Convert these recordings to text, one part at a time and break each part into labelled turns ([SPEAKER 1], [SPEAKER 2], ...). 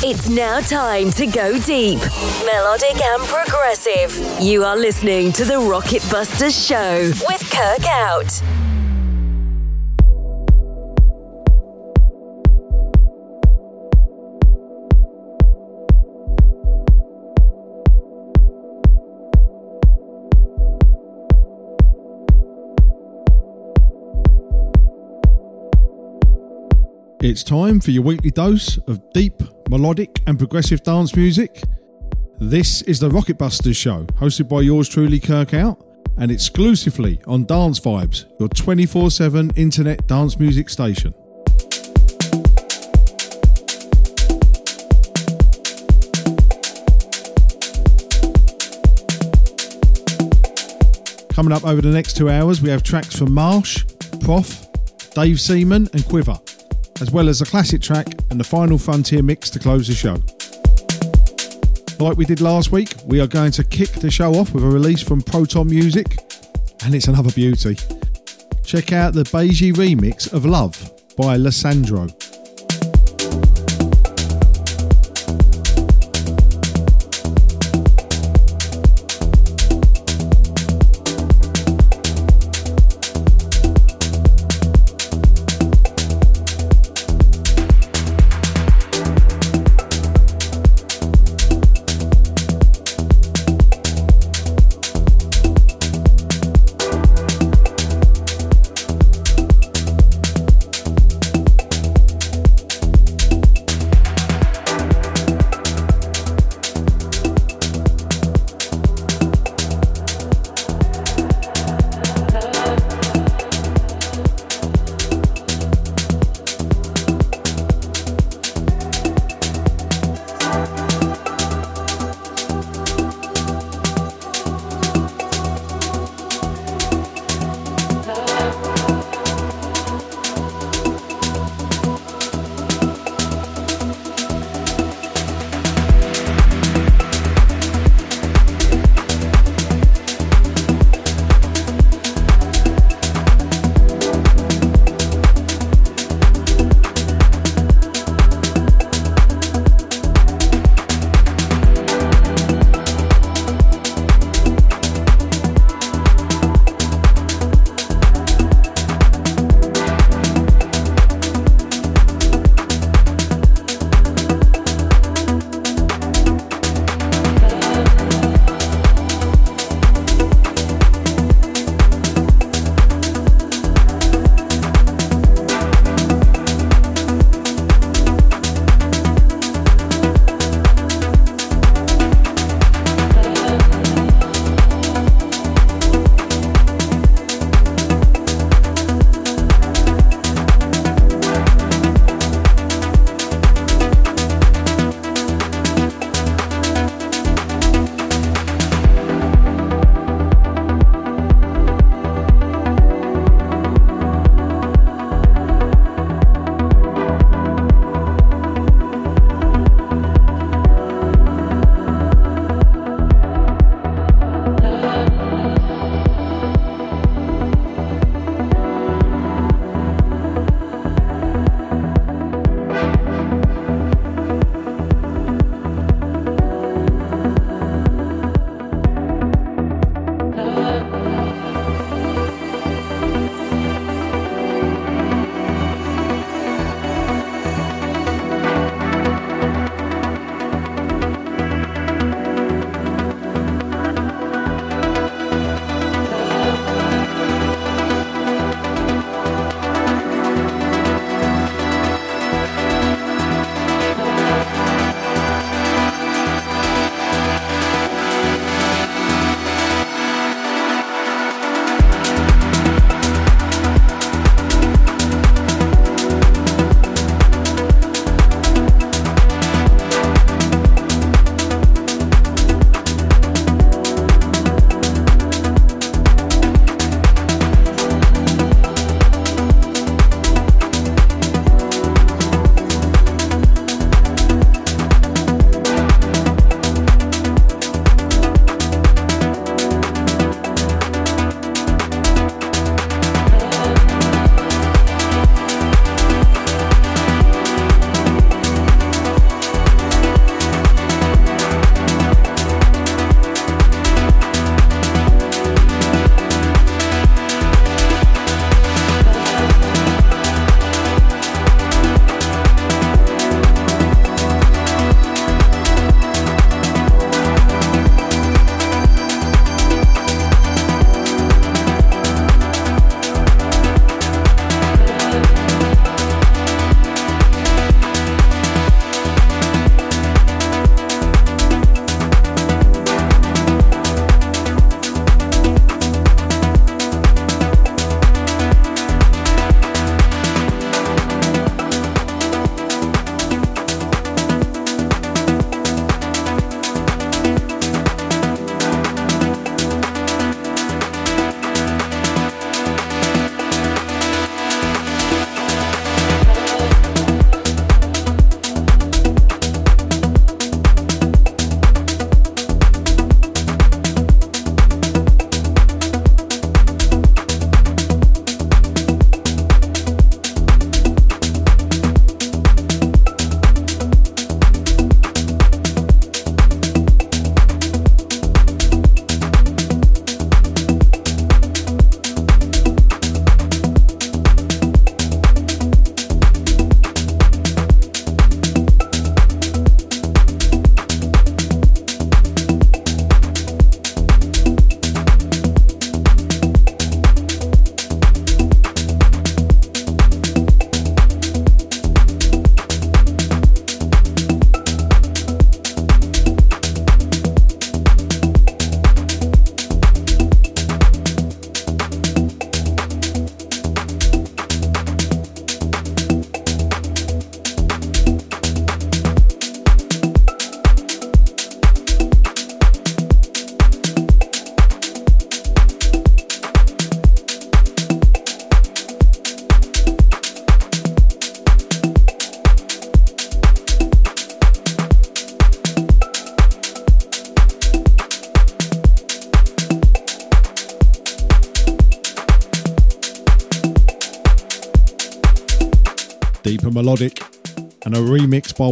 [SPEAKER 1] It's now time to go deep, melodic and progressive. You are listening to the Rocket Busters Show with Kirk Out.
[SPEAKER 2] It's time for your weekly dose of deep, melodic, and progressive dance music. This is the Rocket Busters Show, hosted by yours truly, Kirk Out, and exclusively on Dance Vibes, your 24 7 internet dance music station. Coming up over the next two hours, we have tracks from Marsh, Prof, Dave Seaman, and Quiver as well as a classic track and the final Frontier mix to close the show. Like we did last week, we are going to kick the show off with a release from Proton Music, and it's another beauty. Check out the Beige remix of Love by Lissandro.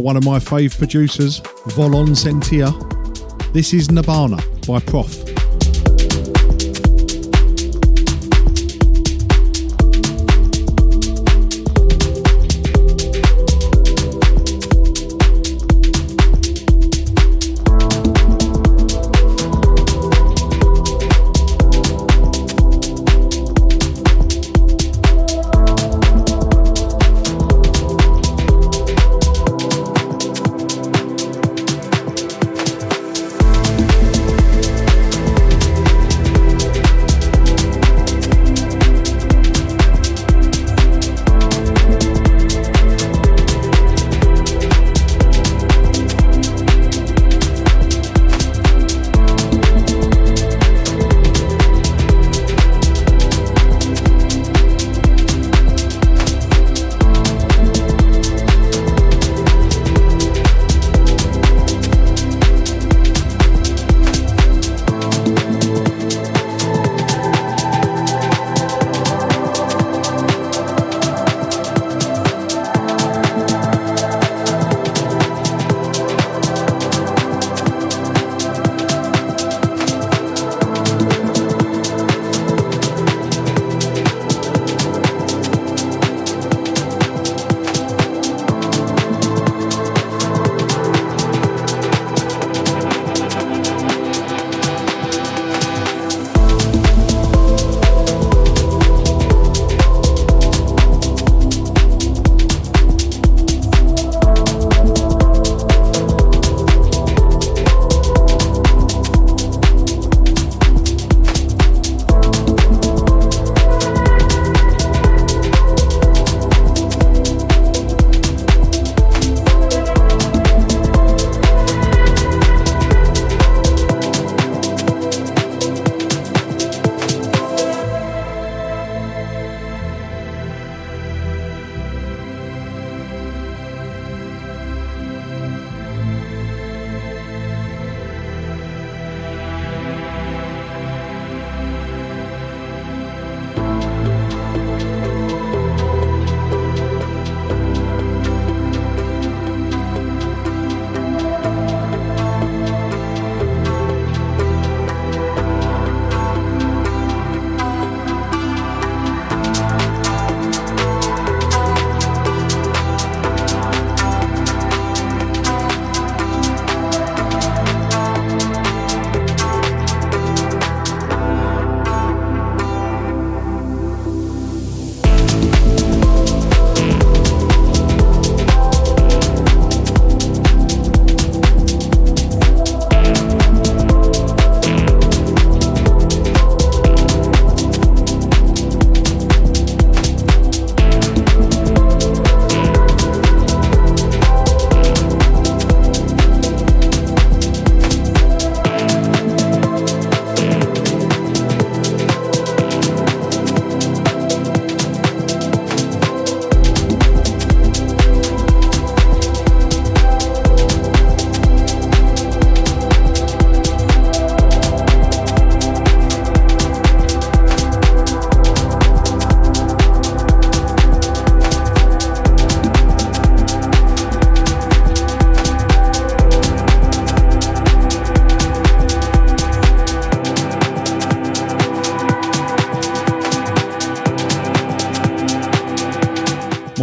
[SPEAKER 2] One of my fave producers, Volen Sentir. This is Nabana by Prof.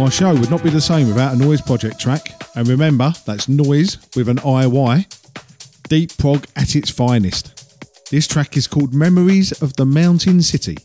[SPEAKER 2] show would not be the same without a Noiyse Project track. And remember, that's Noise with an IY. Deep prog at its finest. This track is called Memories of the Mountain City.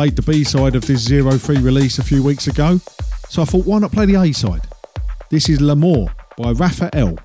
[SPEAKER 2] Played the B side of this Zero Three release a few weeks ago, so I thought why not play the A side? This is L'Amour by Raphael.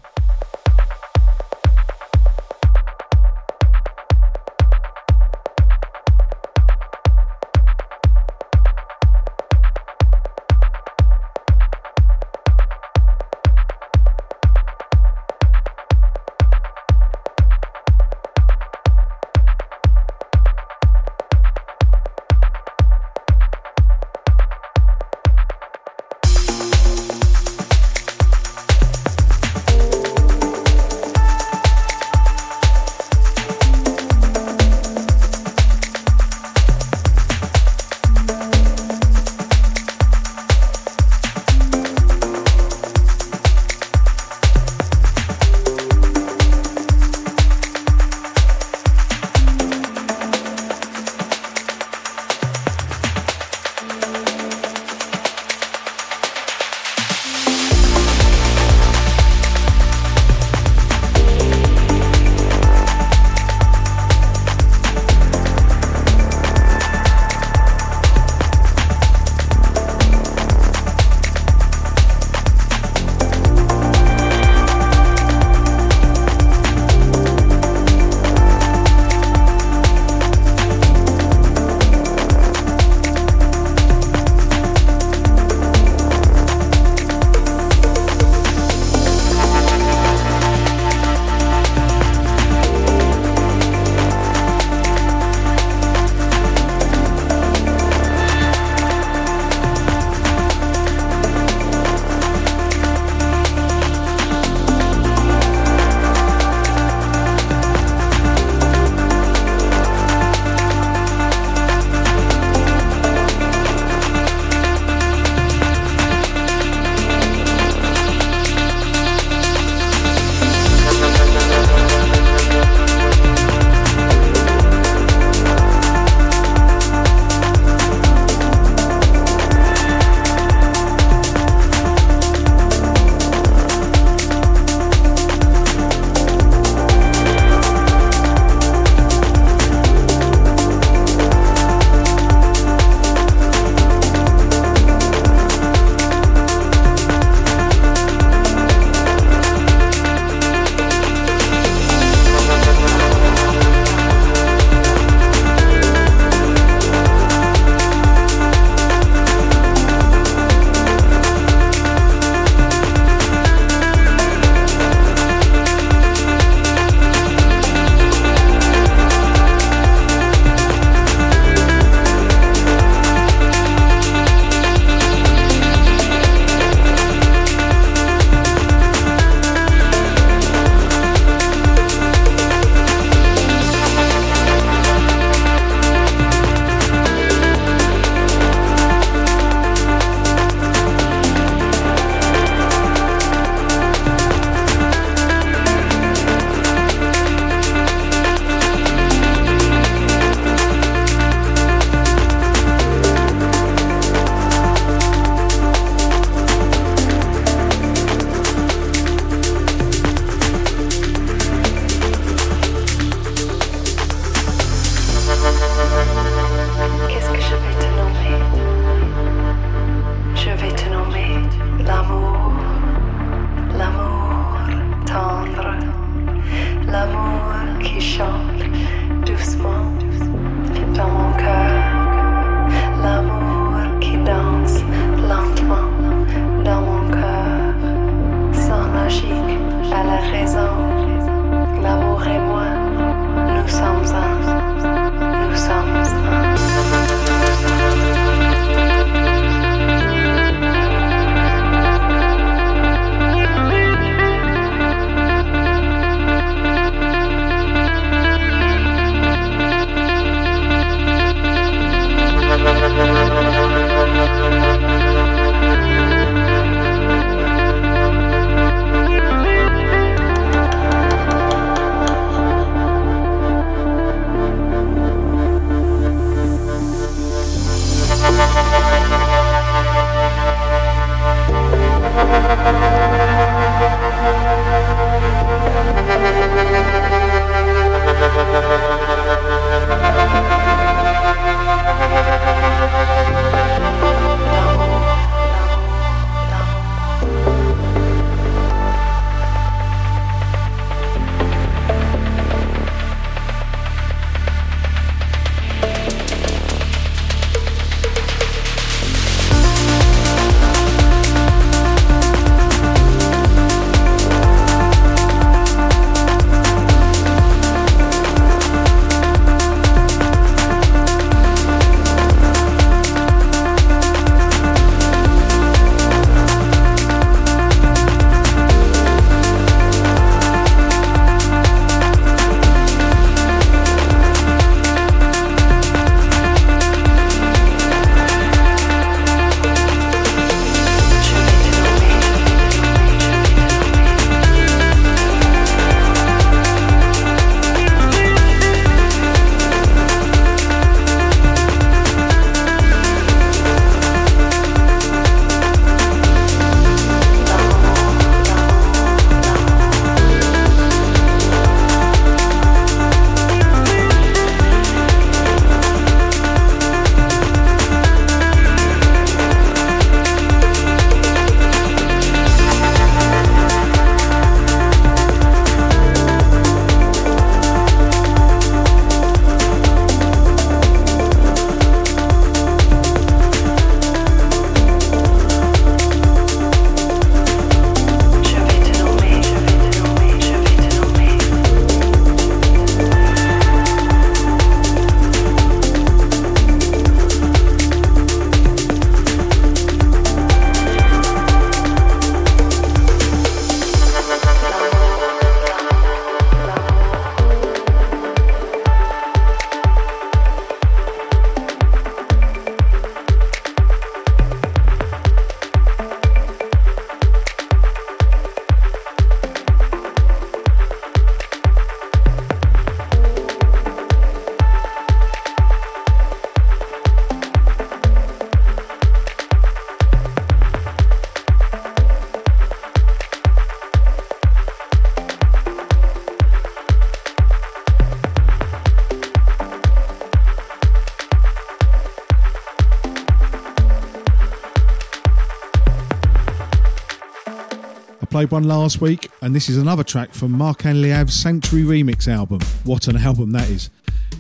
[SPEAKER 2] Played one last week, and this is another track from Marc-Anne Liav's Sanctuary Remix album. What an album that is!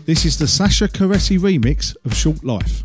[SPEAKER 2] This is the Sasha Carassi remix of Short Life.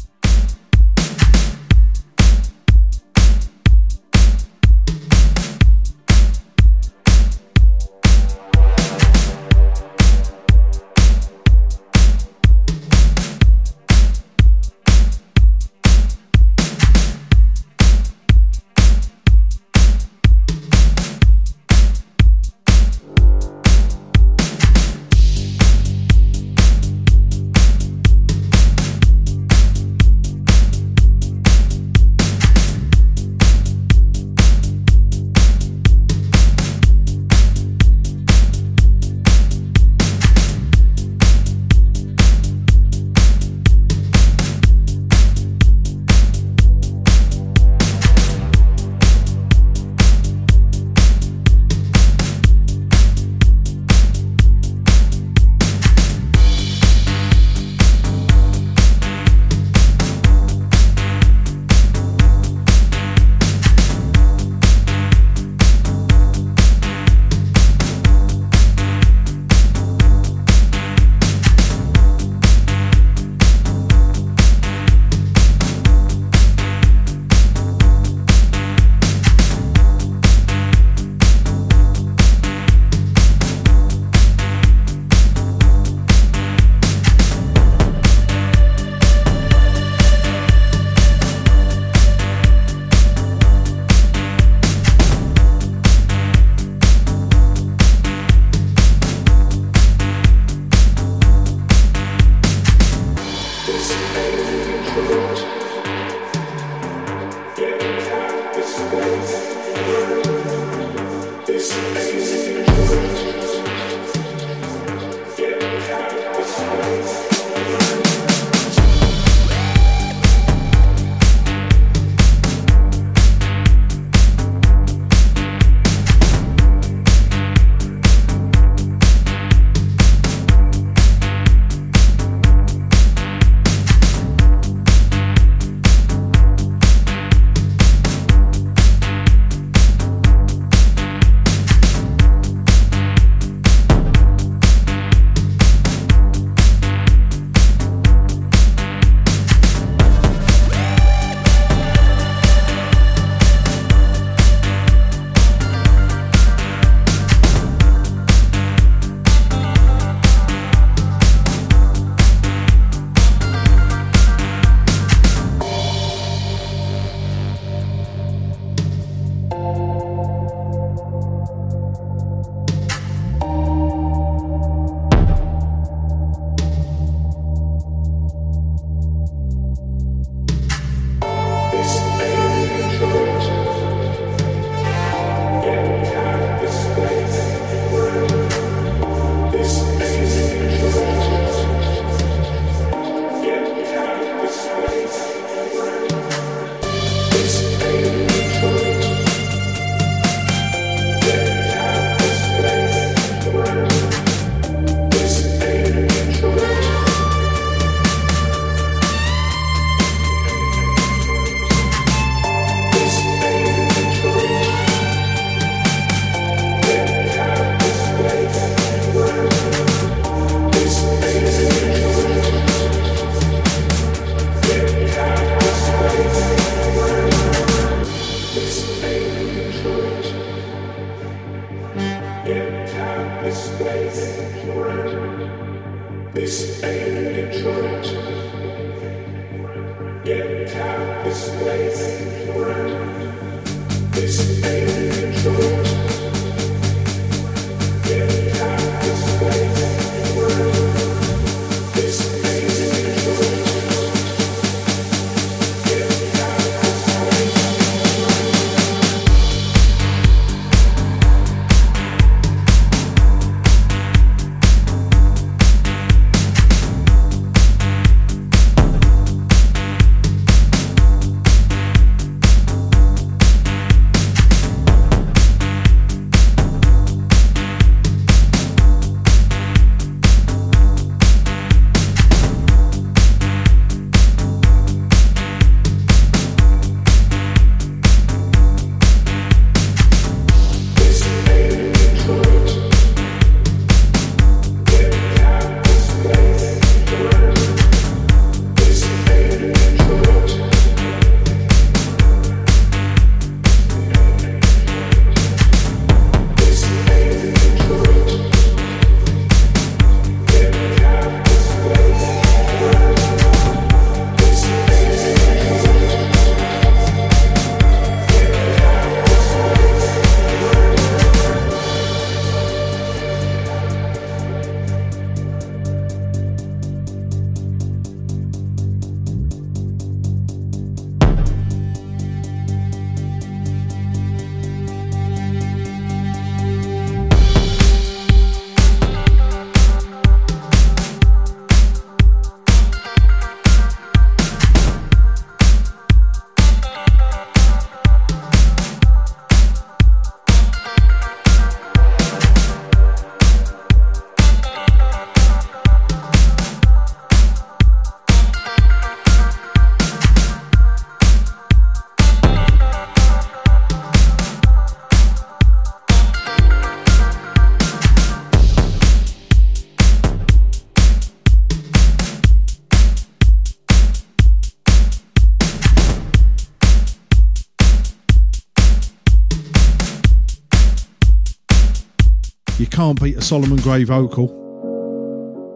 [SPEAKER 3] A Solomon Gray vocal.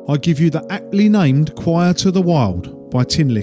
[SPEAKER 3] I give you the aptly named Choir to the Wild by Tin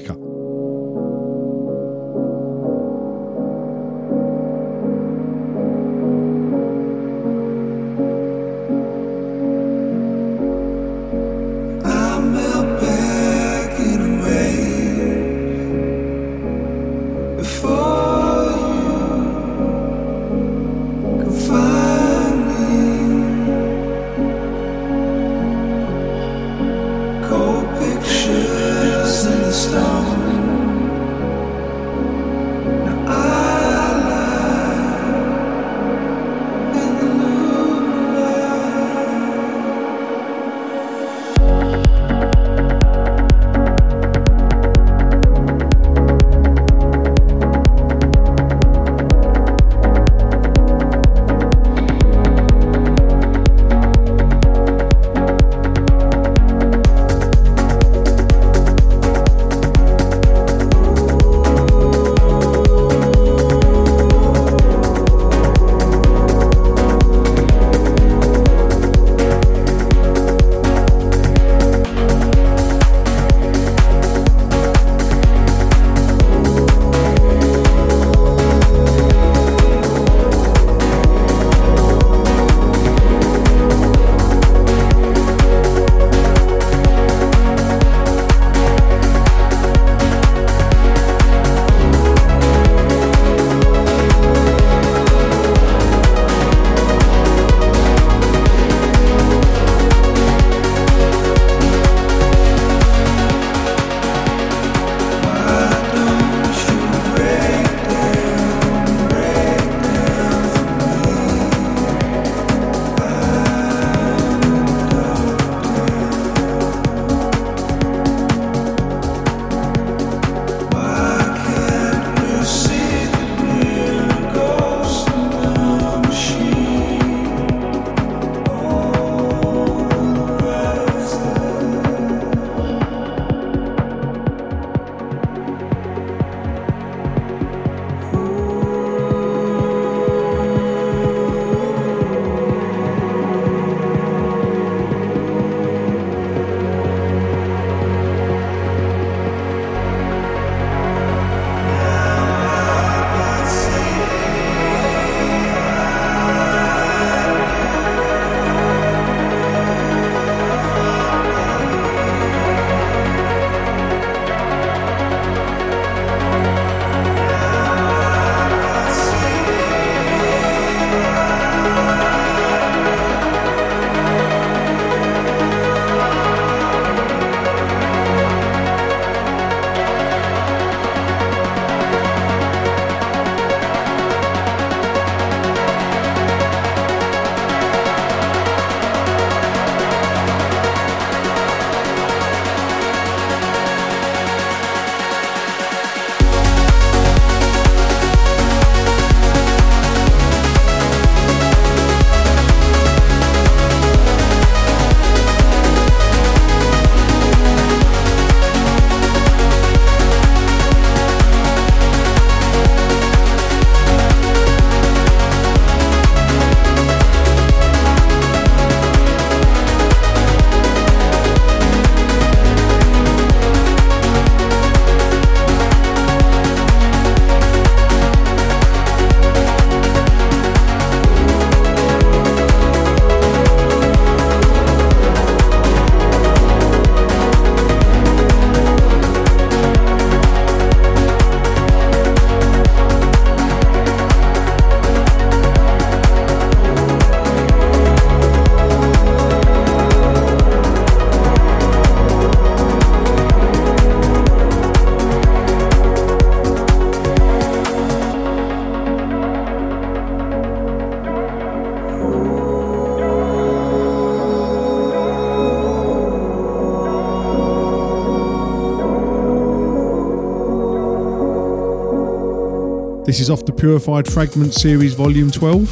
[SPEAKER 3] This is off the Purified Fragment Series Volume 12.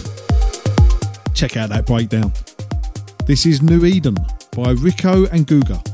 [SPEAKER 3] Check out that breakdown. This is New Eden by Rico and Guga.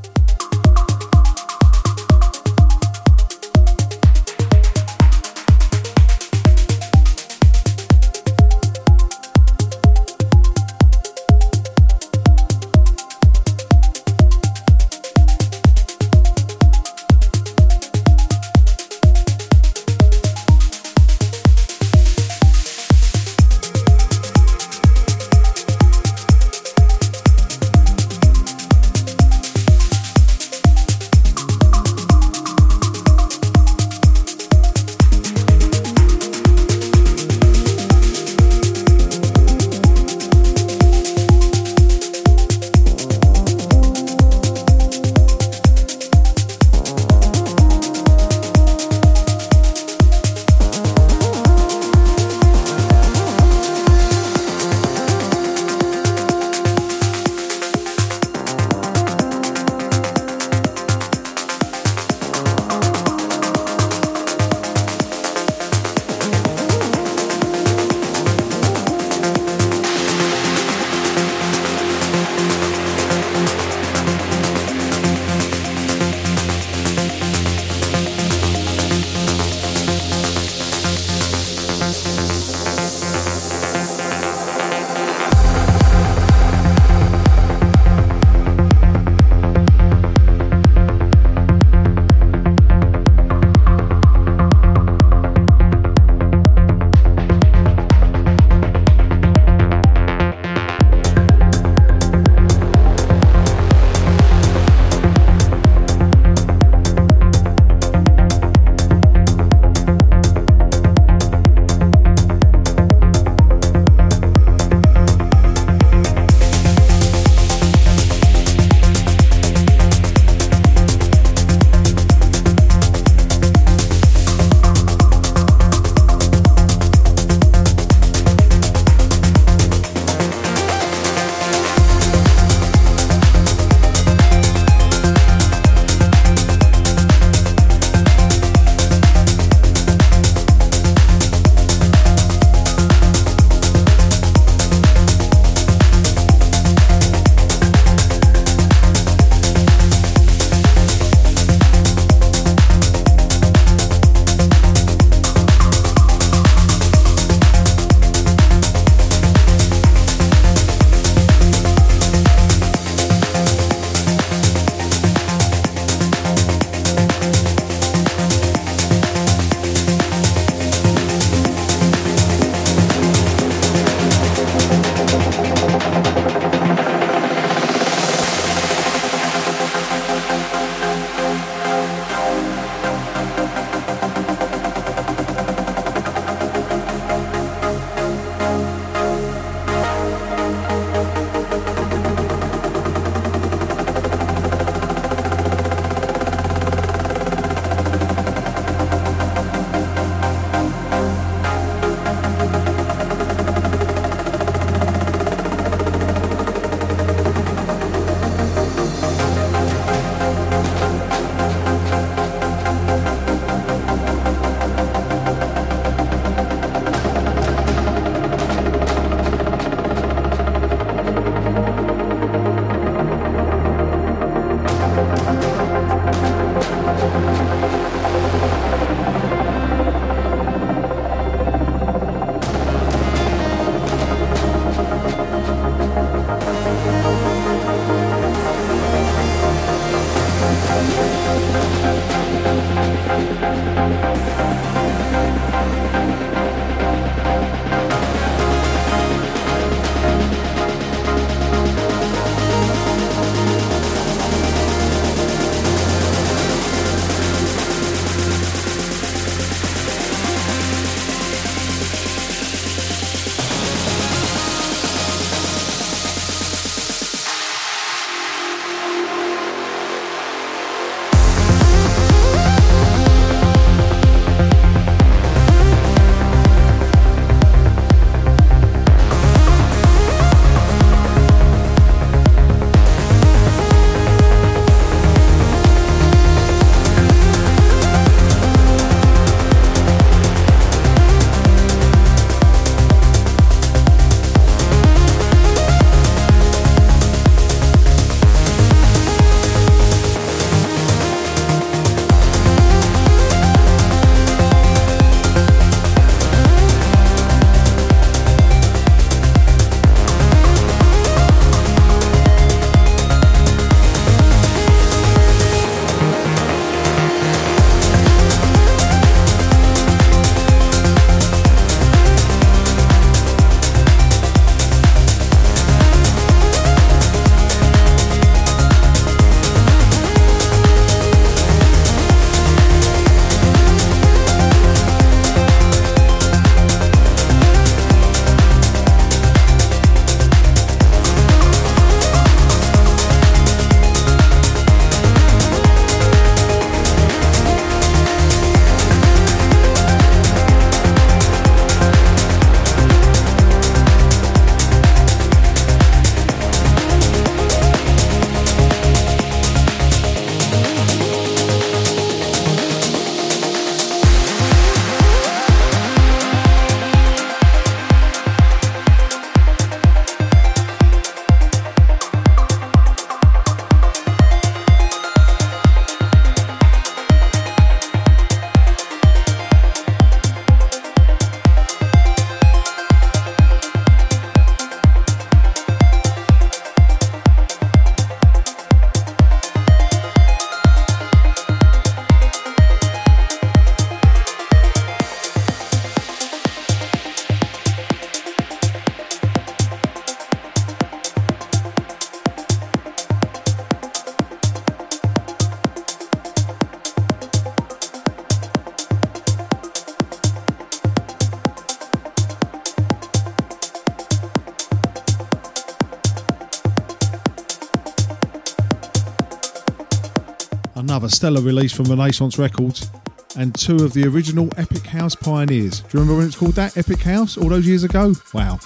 [SPEAKER 2] Another stellar release from Renaissance Records, and two of the original Epic House pioneers. Do you remember when it's called that? Epic House? All those years ago? Wow.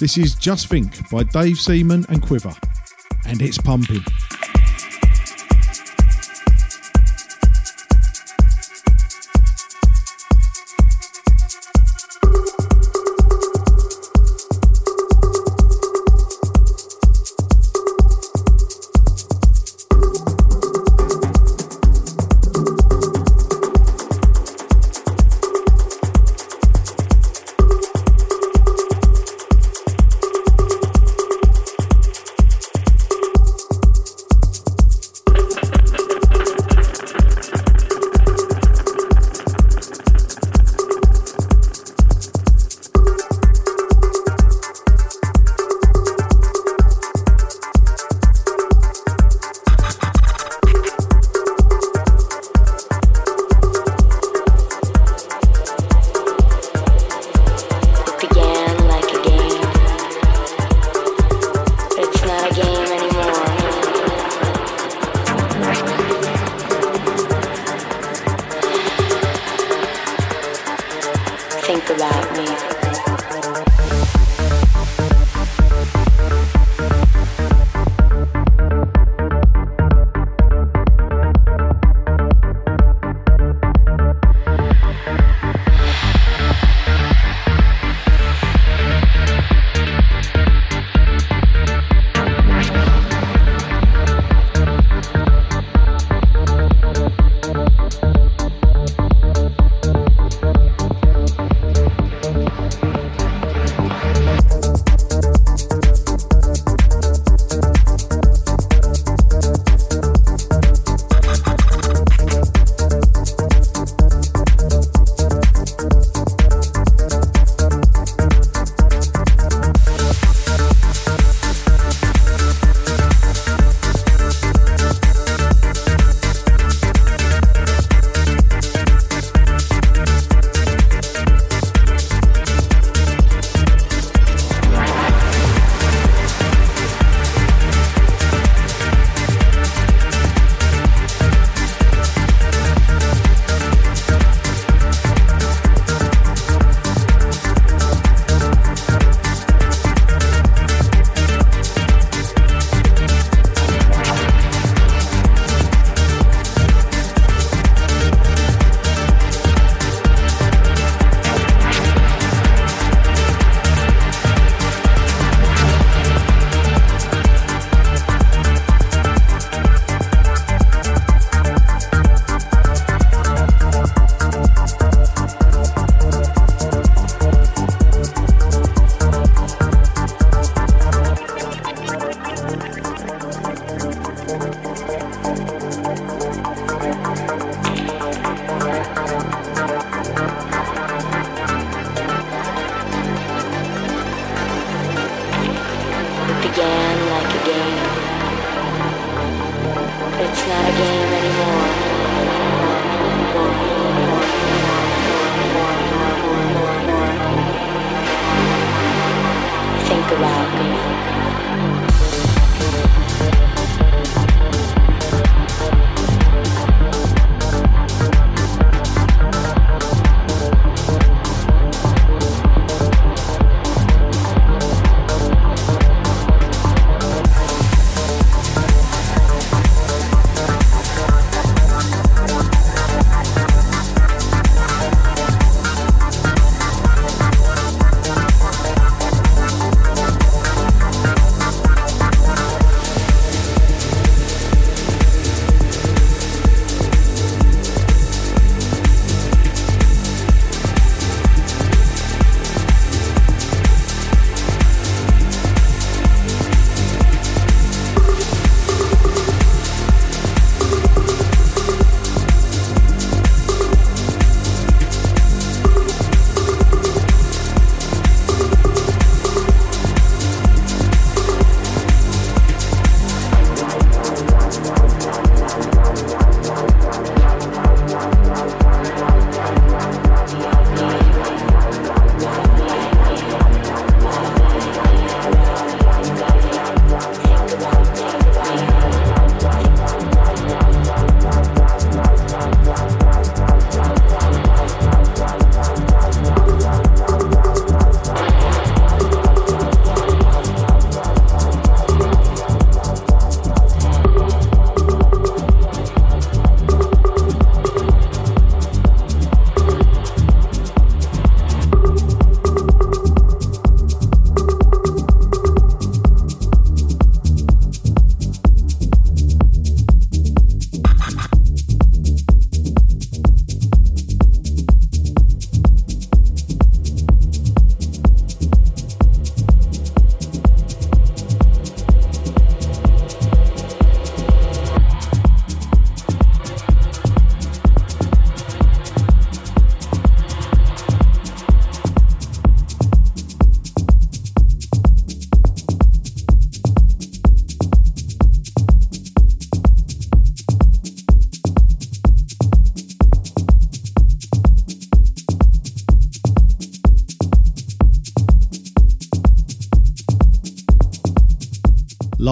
[SPEAKER 2] This is Just Think by Dave Seaman and Quivver. And it's pumping.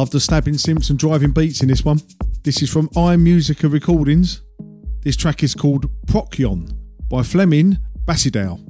[SPEAKER 2] Love the stabbing simps and driving beats in this one. This is from iMusica Recordings. This track is called Procyon by Fleming Bassidau.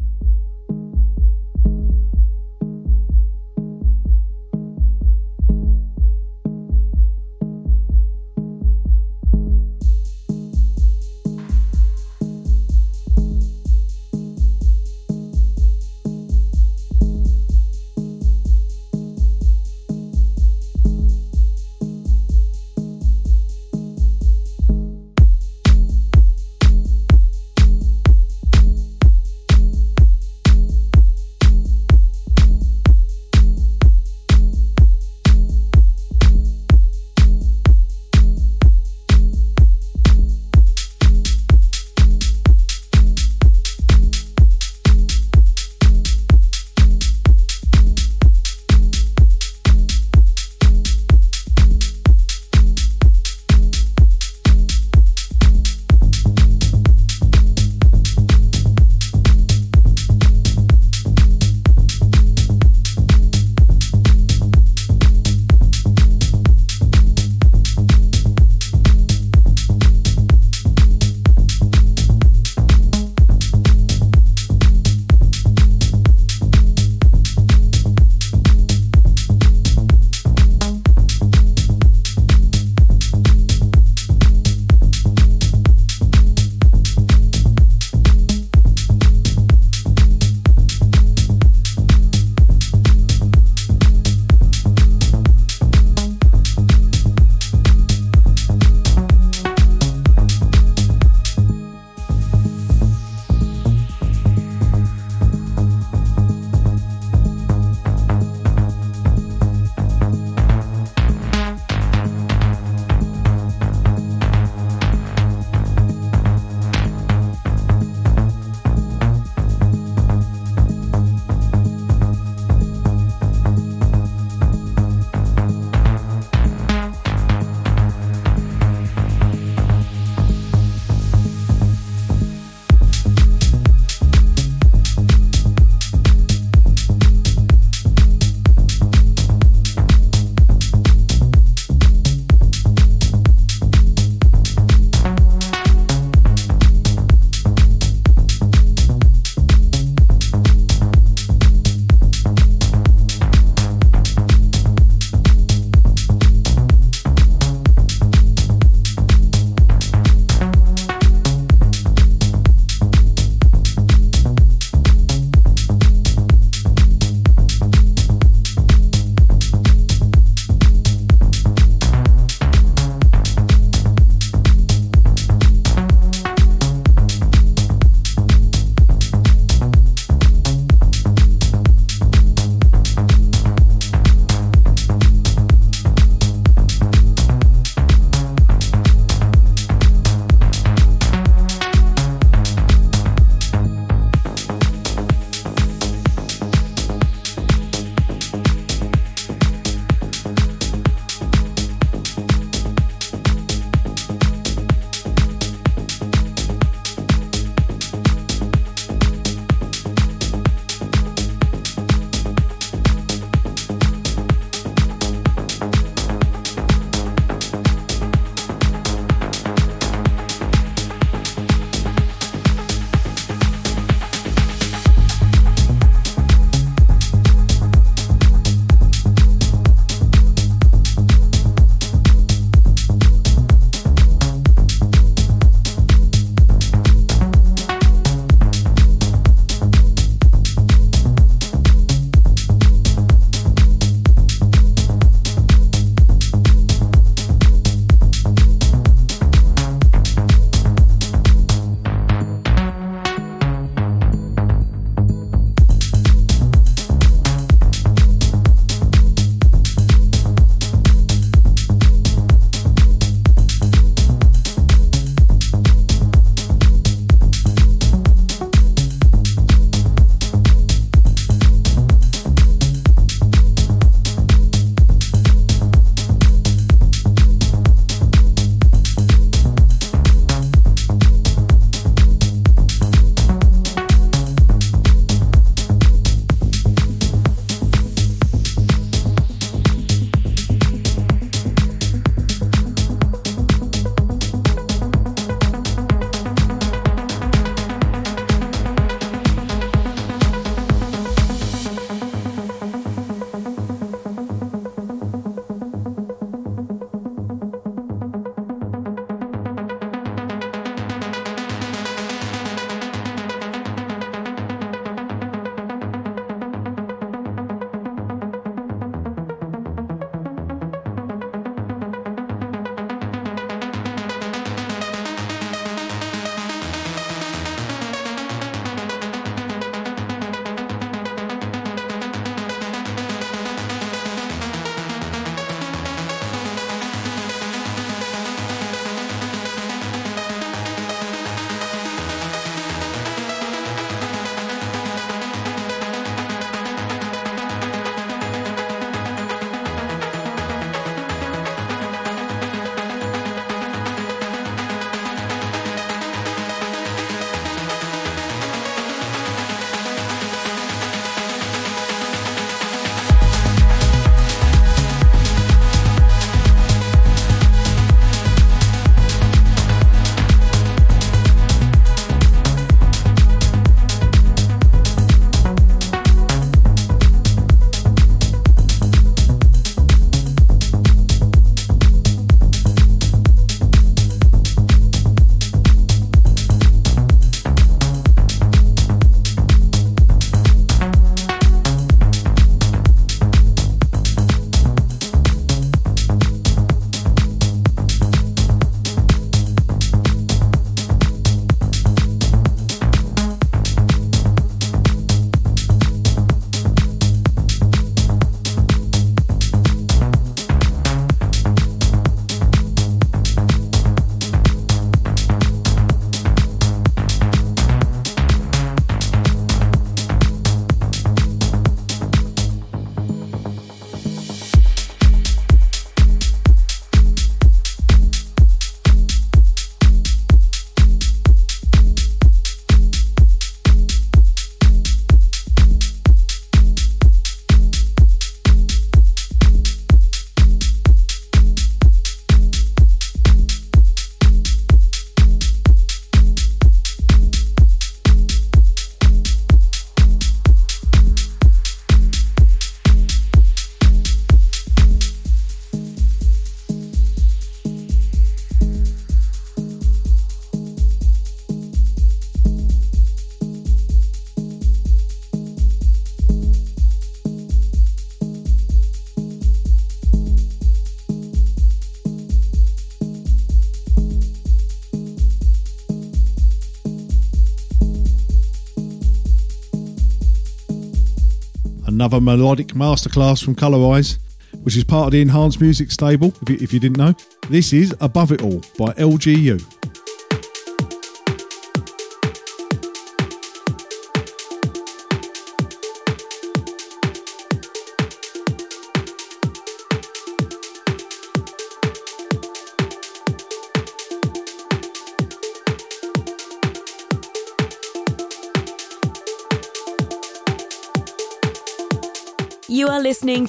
[SPEAKER 2] Another melodic masterclass from Colorize, which is part of the Enhanced Music stable, if you, if you didn't know. This is Above It All by LGU.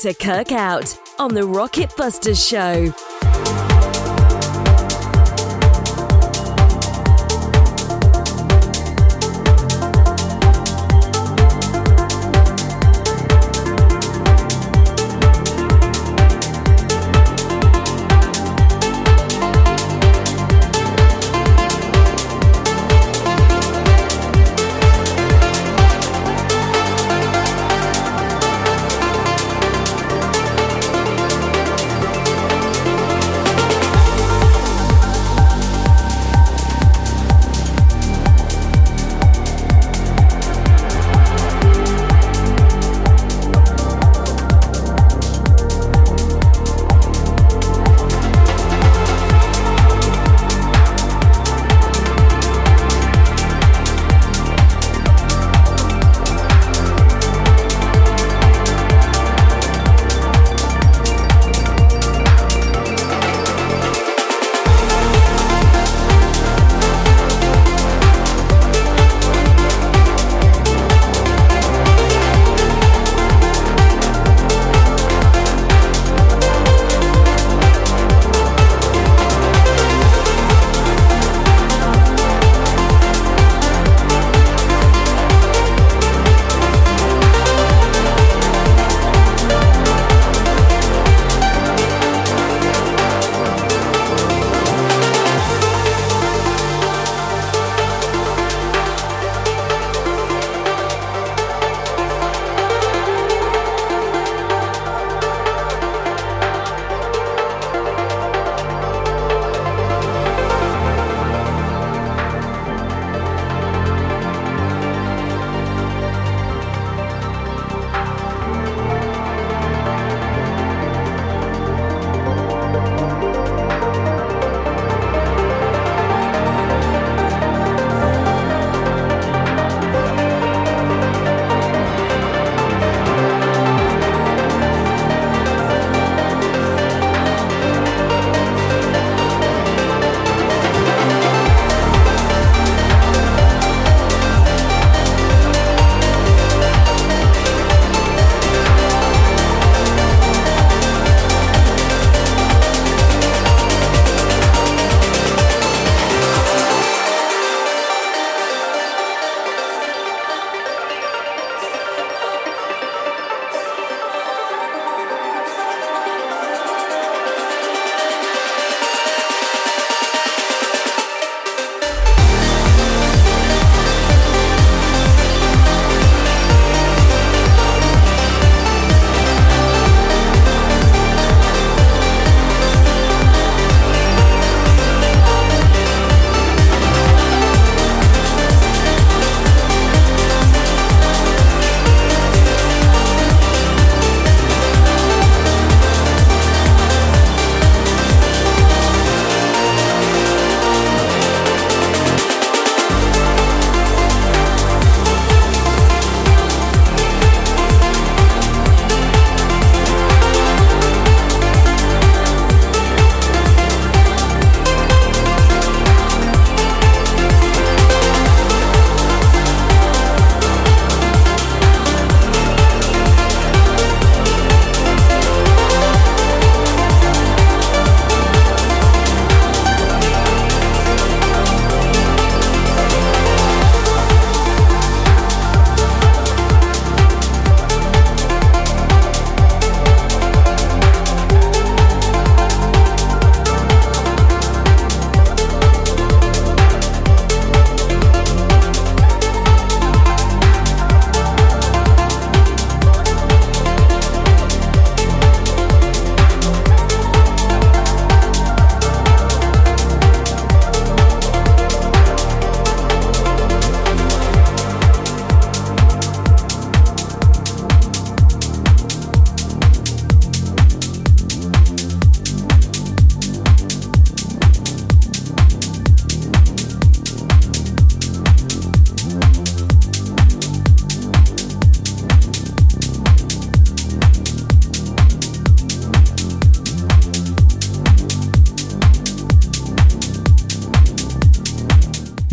[SPEAKER 1] To Kirk Out on the Rocket Busters Show.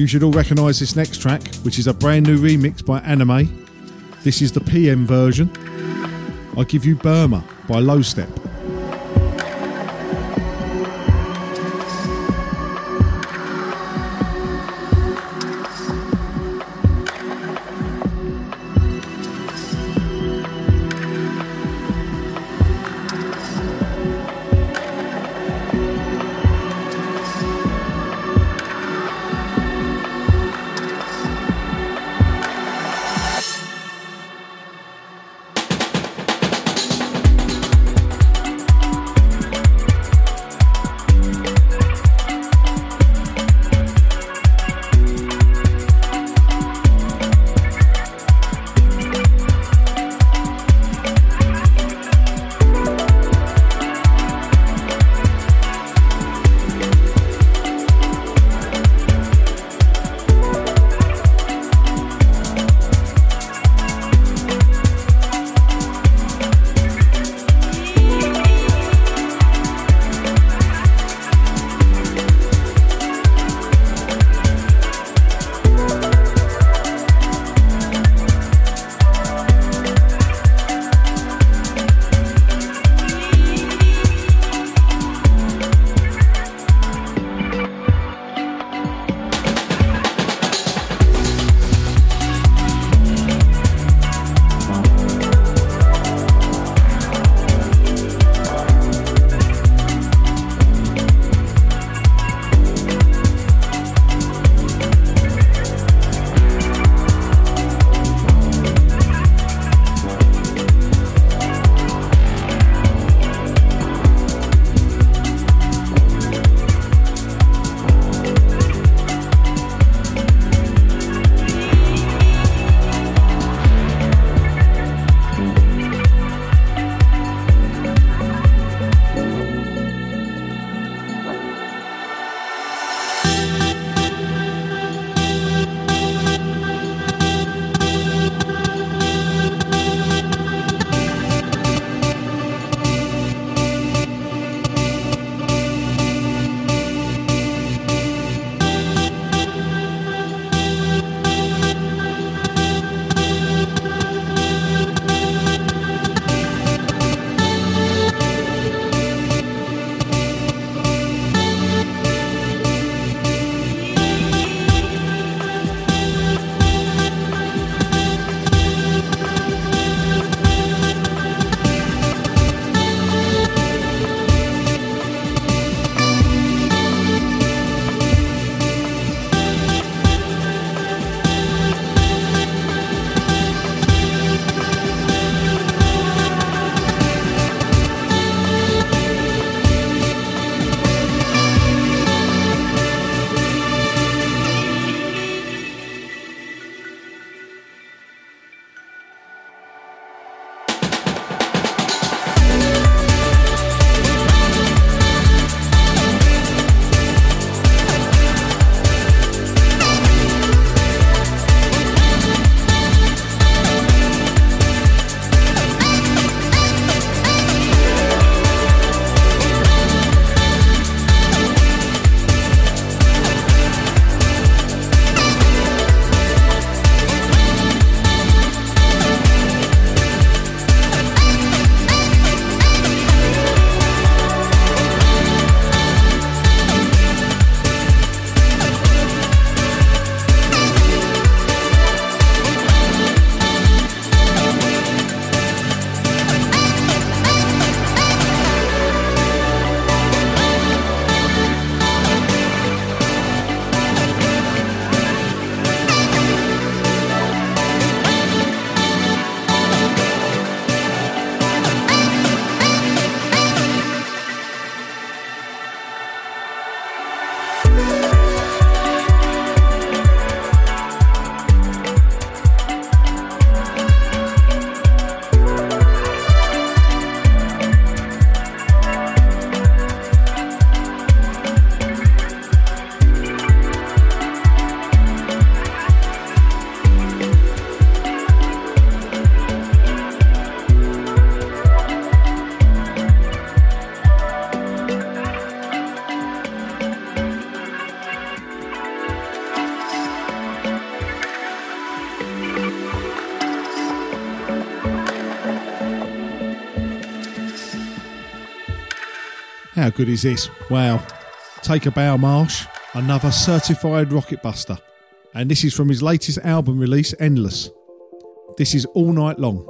[SPEAKER 2] You should all recognise this next track, which is a brand new remix by Anime. This is the PM version. I Give You Burma by Lostep. Good is this? Wow. Take a bow, Marsh. Another certified rocket buster. And this is from his latest album release, Endless. This is All Night Long.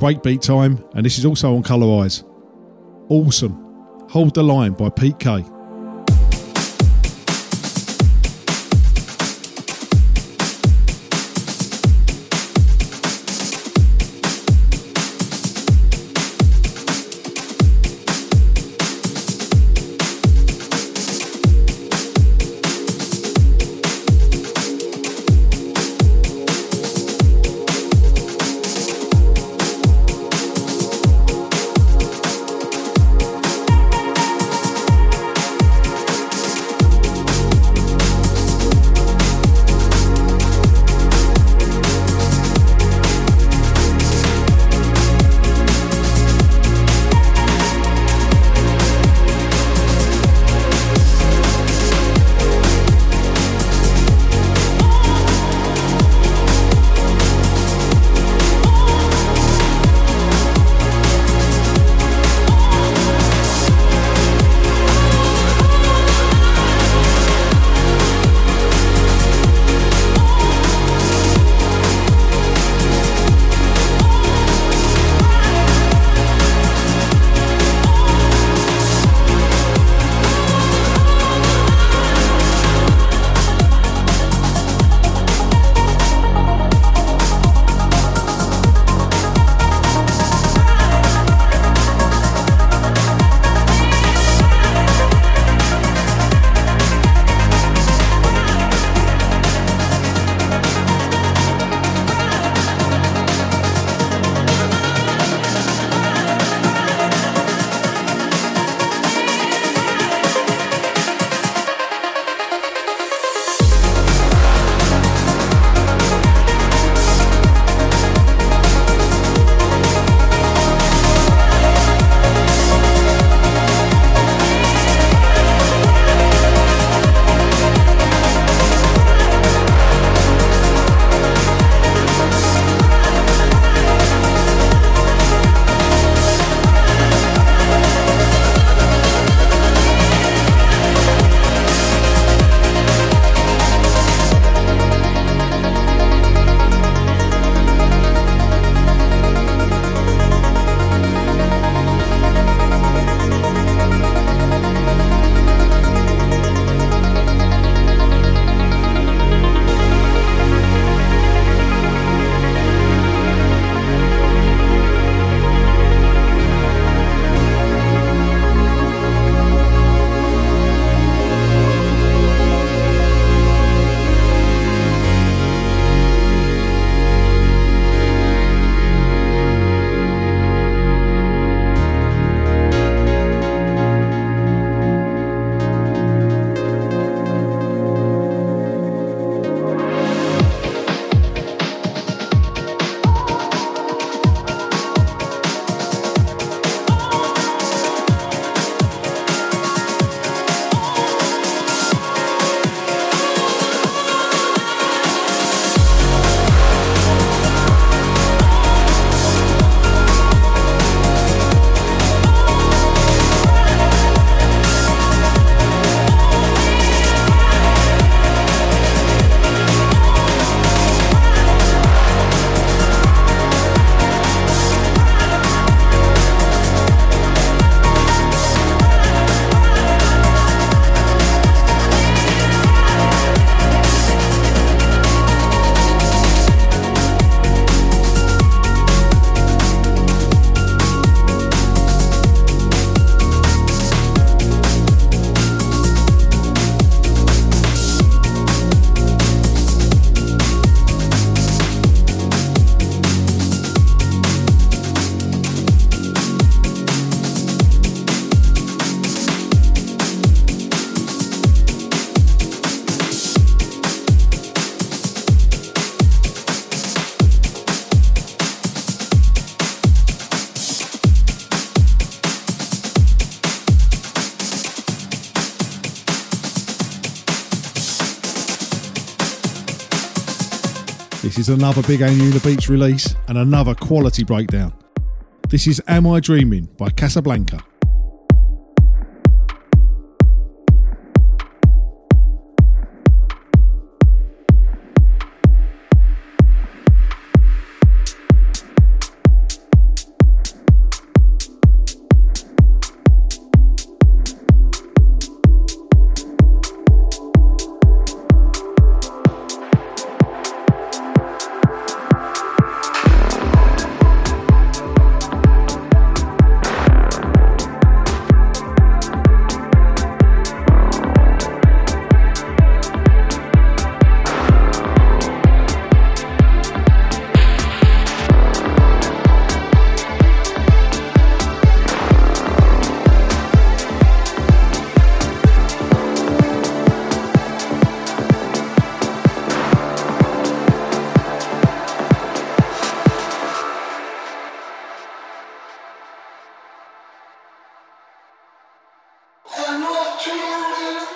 [SPEAKER 2] Breakbeat Time, and this is also on Colorize. Awesome. Hold the Line by Pete Kay. Another big Anjunabeats release and another quality breakdown. This is Am I Dreaming by Casablanca. dreaming.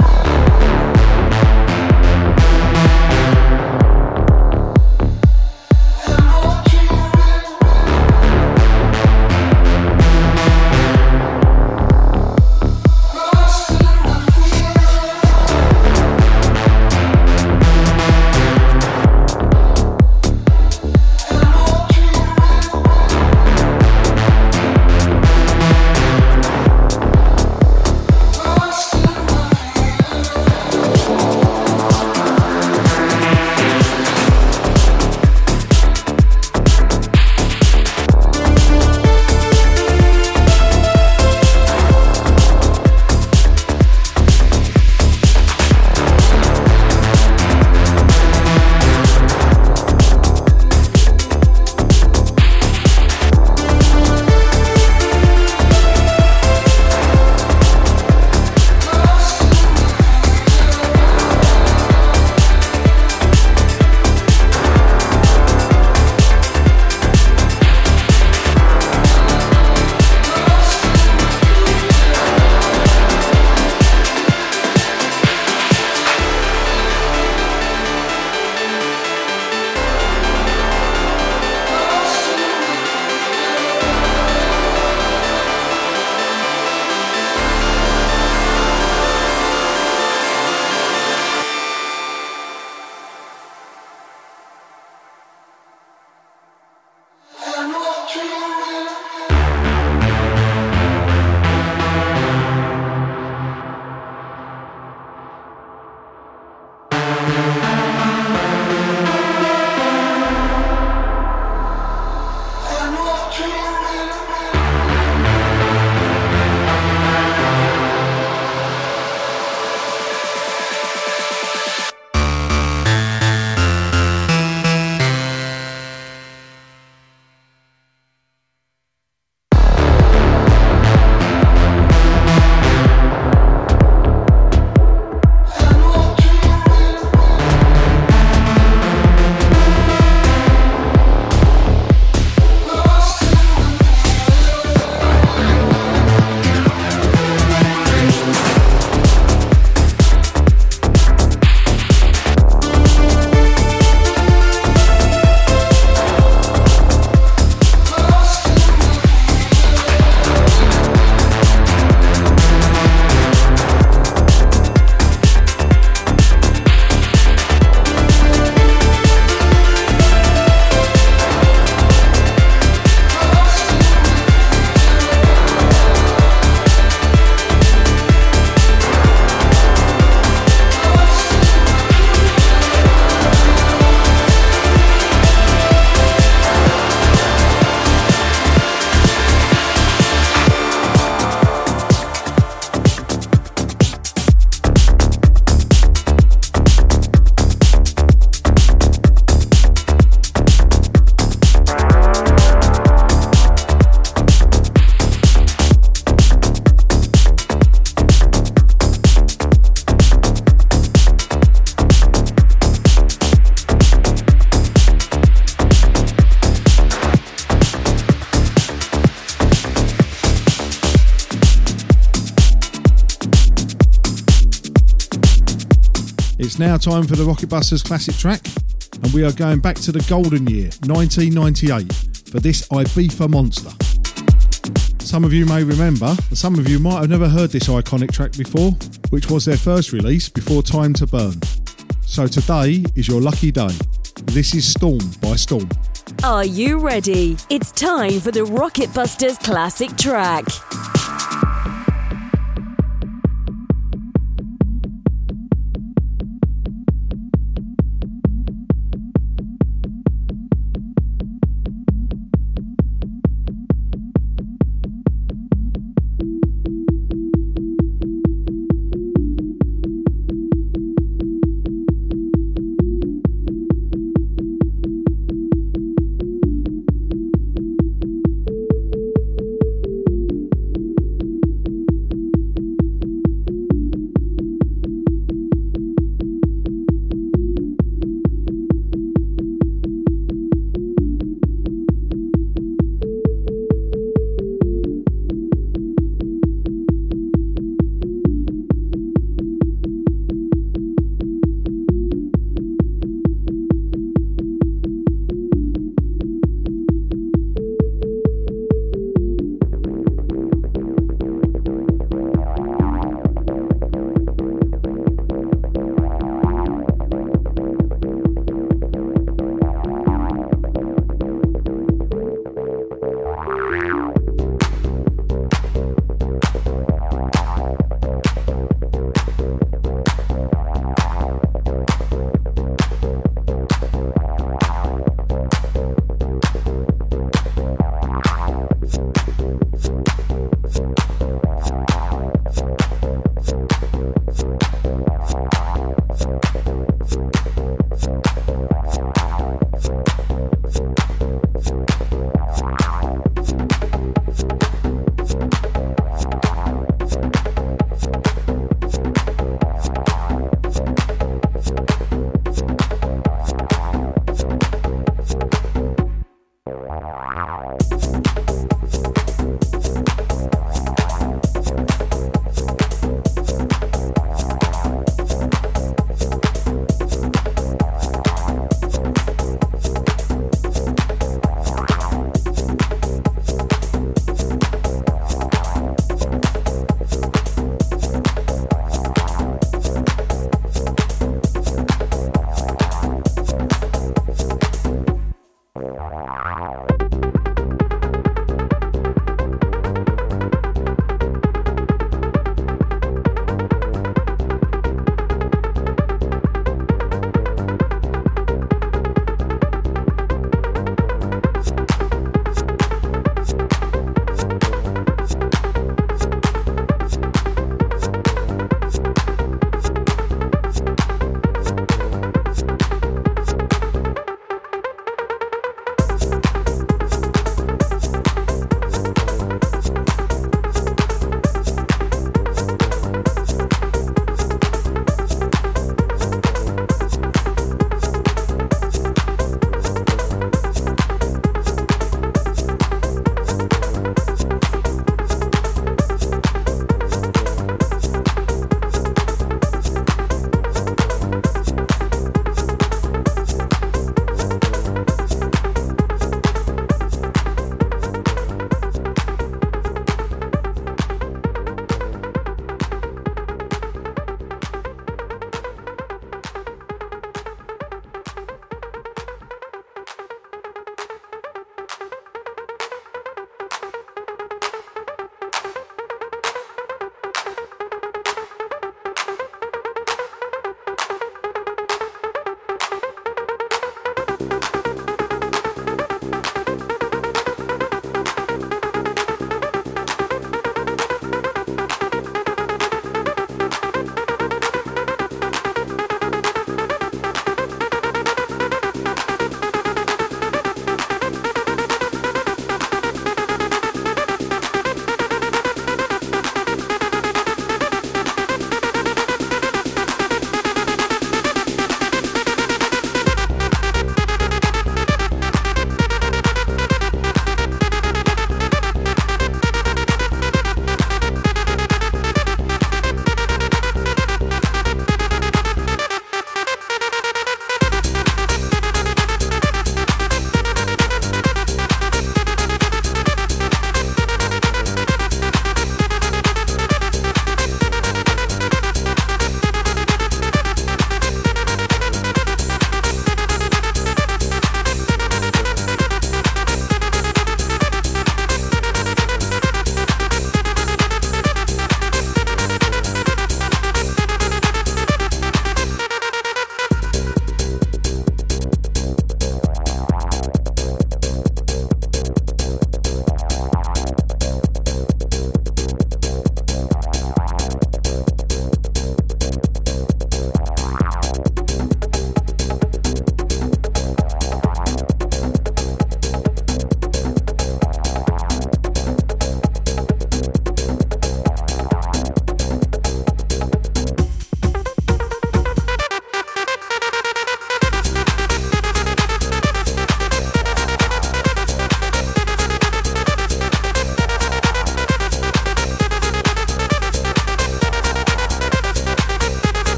[SPEAKER 2] It's now time for the Rocket Busters classic track, and we are going back to the golden year, 1998, for this Ibiza monster. Some of you may remember, and some of you might have never heard this iconic track before, which was their first release before Time to Burn. So today is your lucky day. This is Storm by Storm.
[SPEAKER 1] Are you ready? It's time for the Rocket Busters classic track.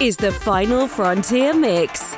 [SPEAKER 1] Is the Final Frontier Mix.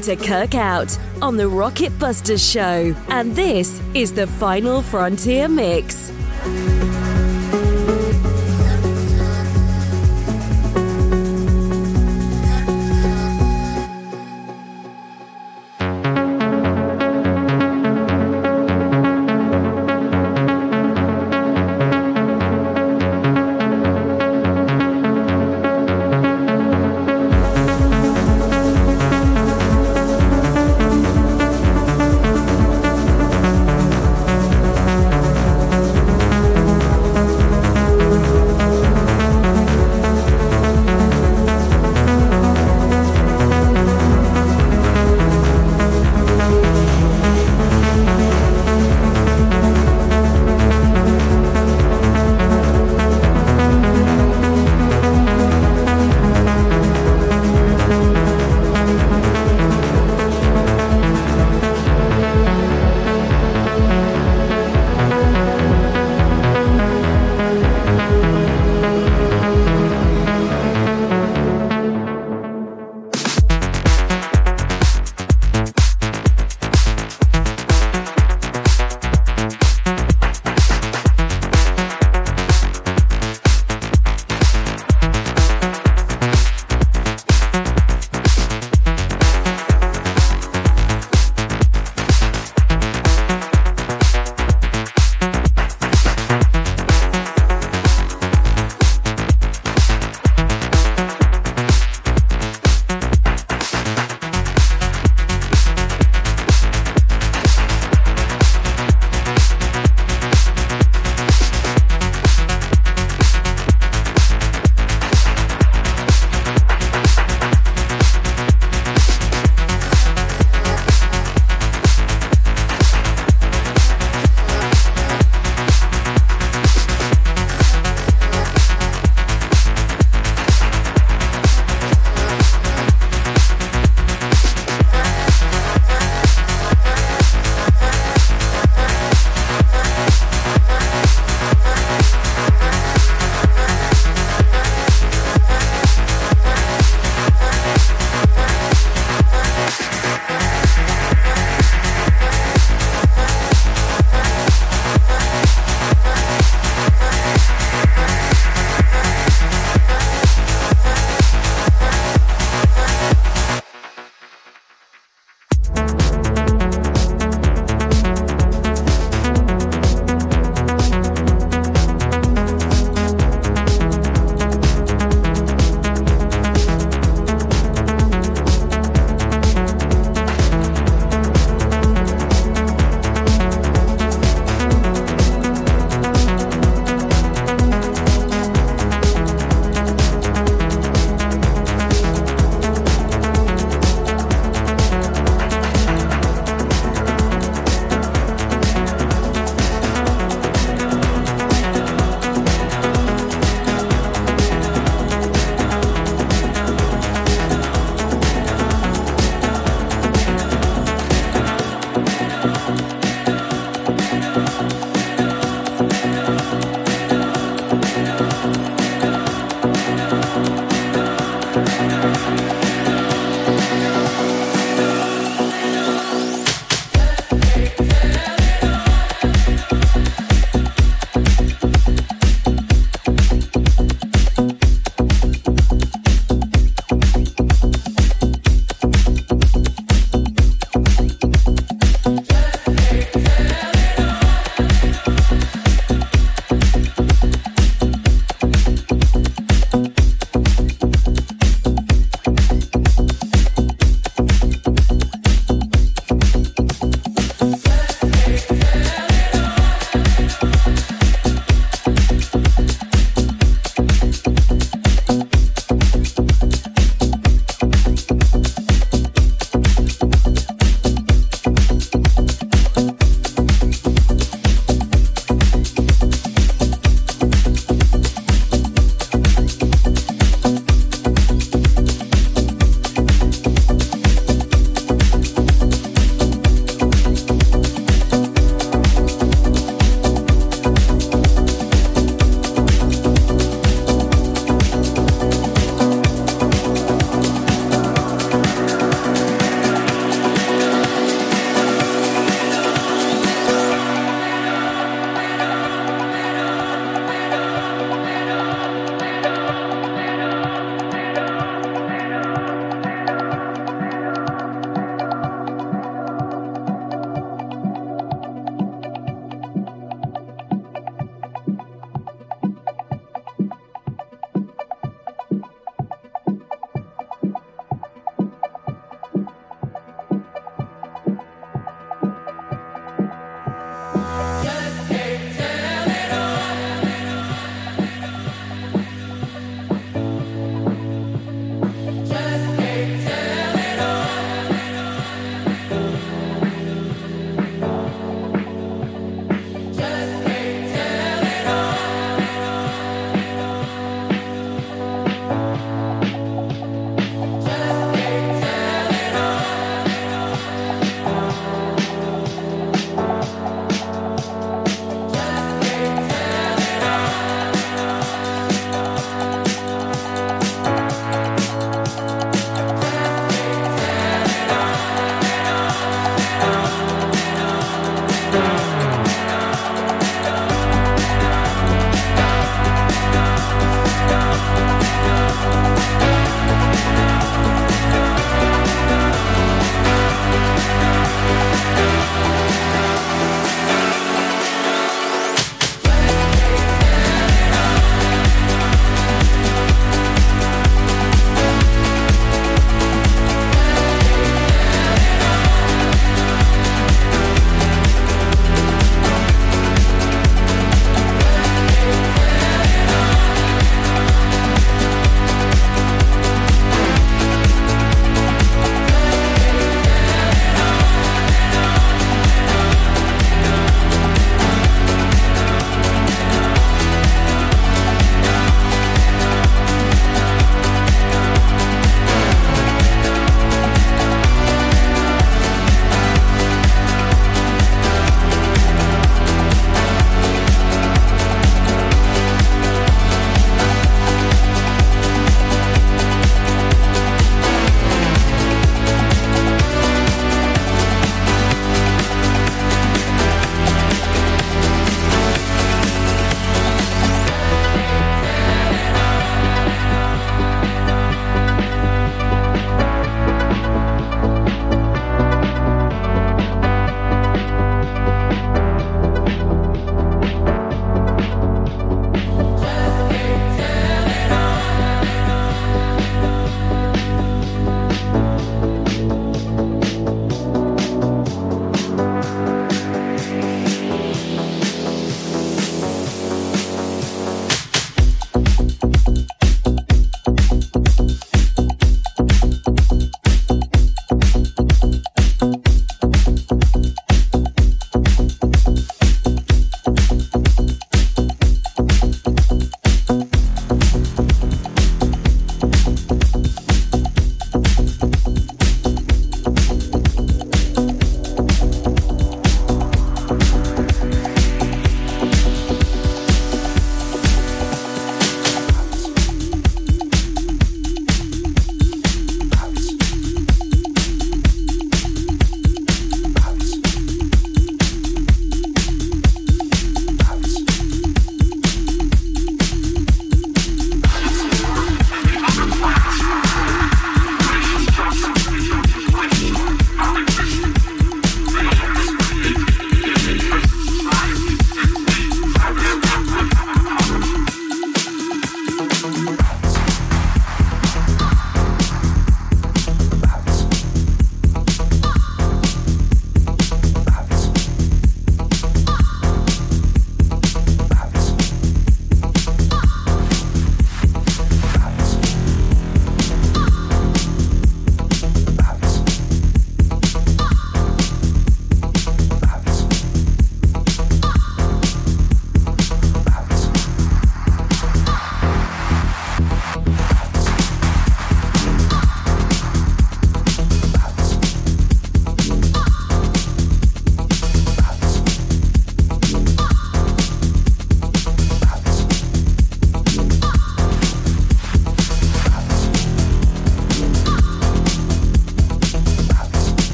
[SPEAKER 1] Listening to Kirk Out on the Rocket Busters Show, and this is the Final Frontier Mix.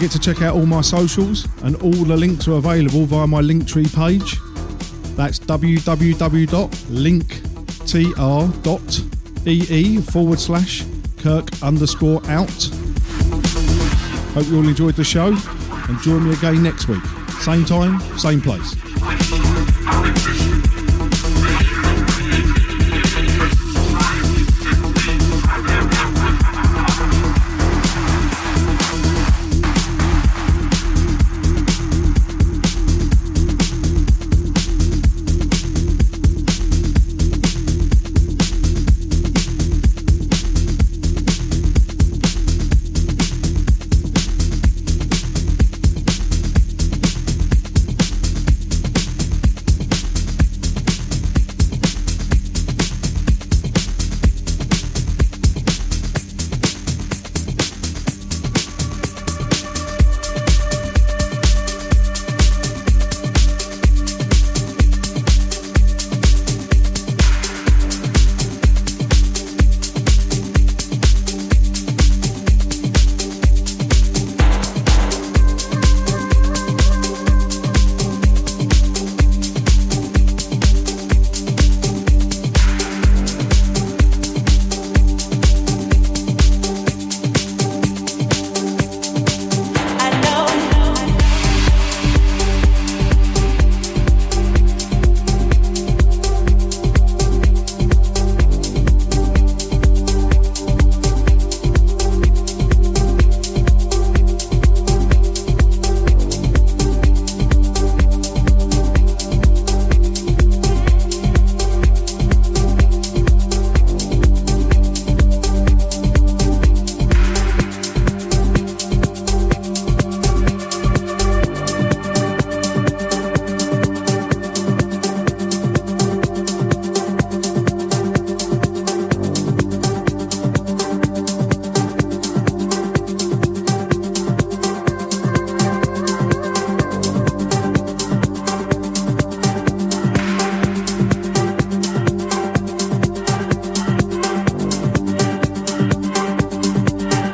[SPEAKER 2] Forget to check out all my socials, and all the links are available via my Linktree page. That's www.linktr.ee forward slash Kirk underscore out. Hope you all enjoyed the show, and join me again next week. Same time, same place.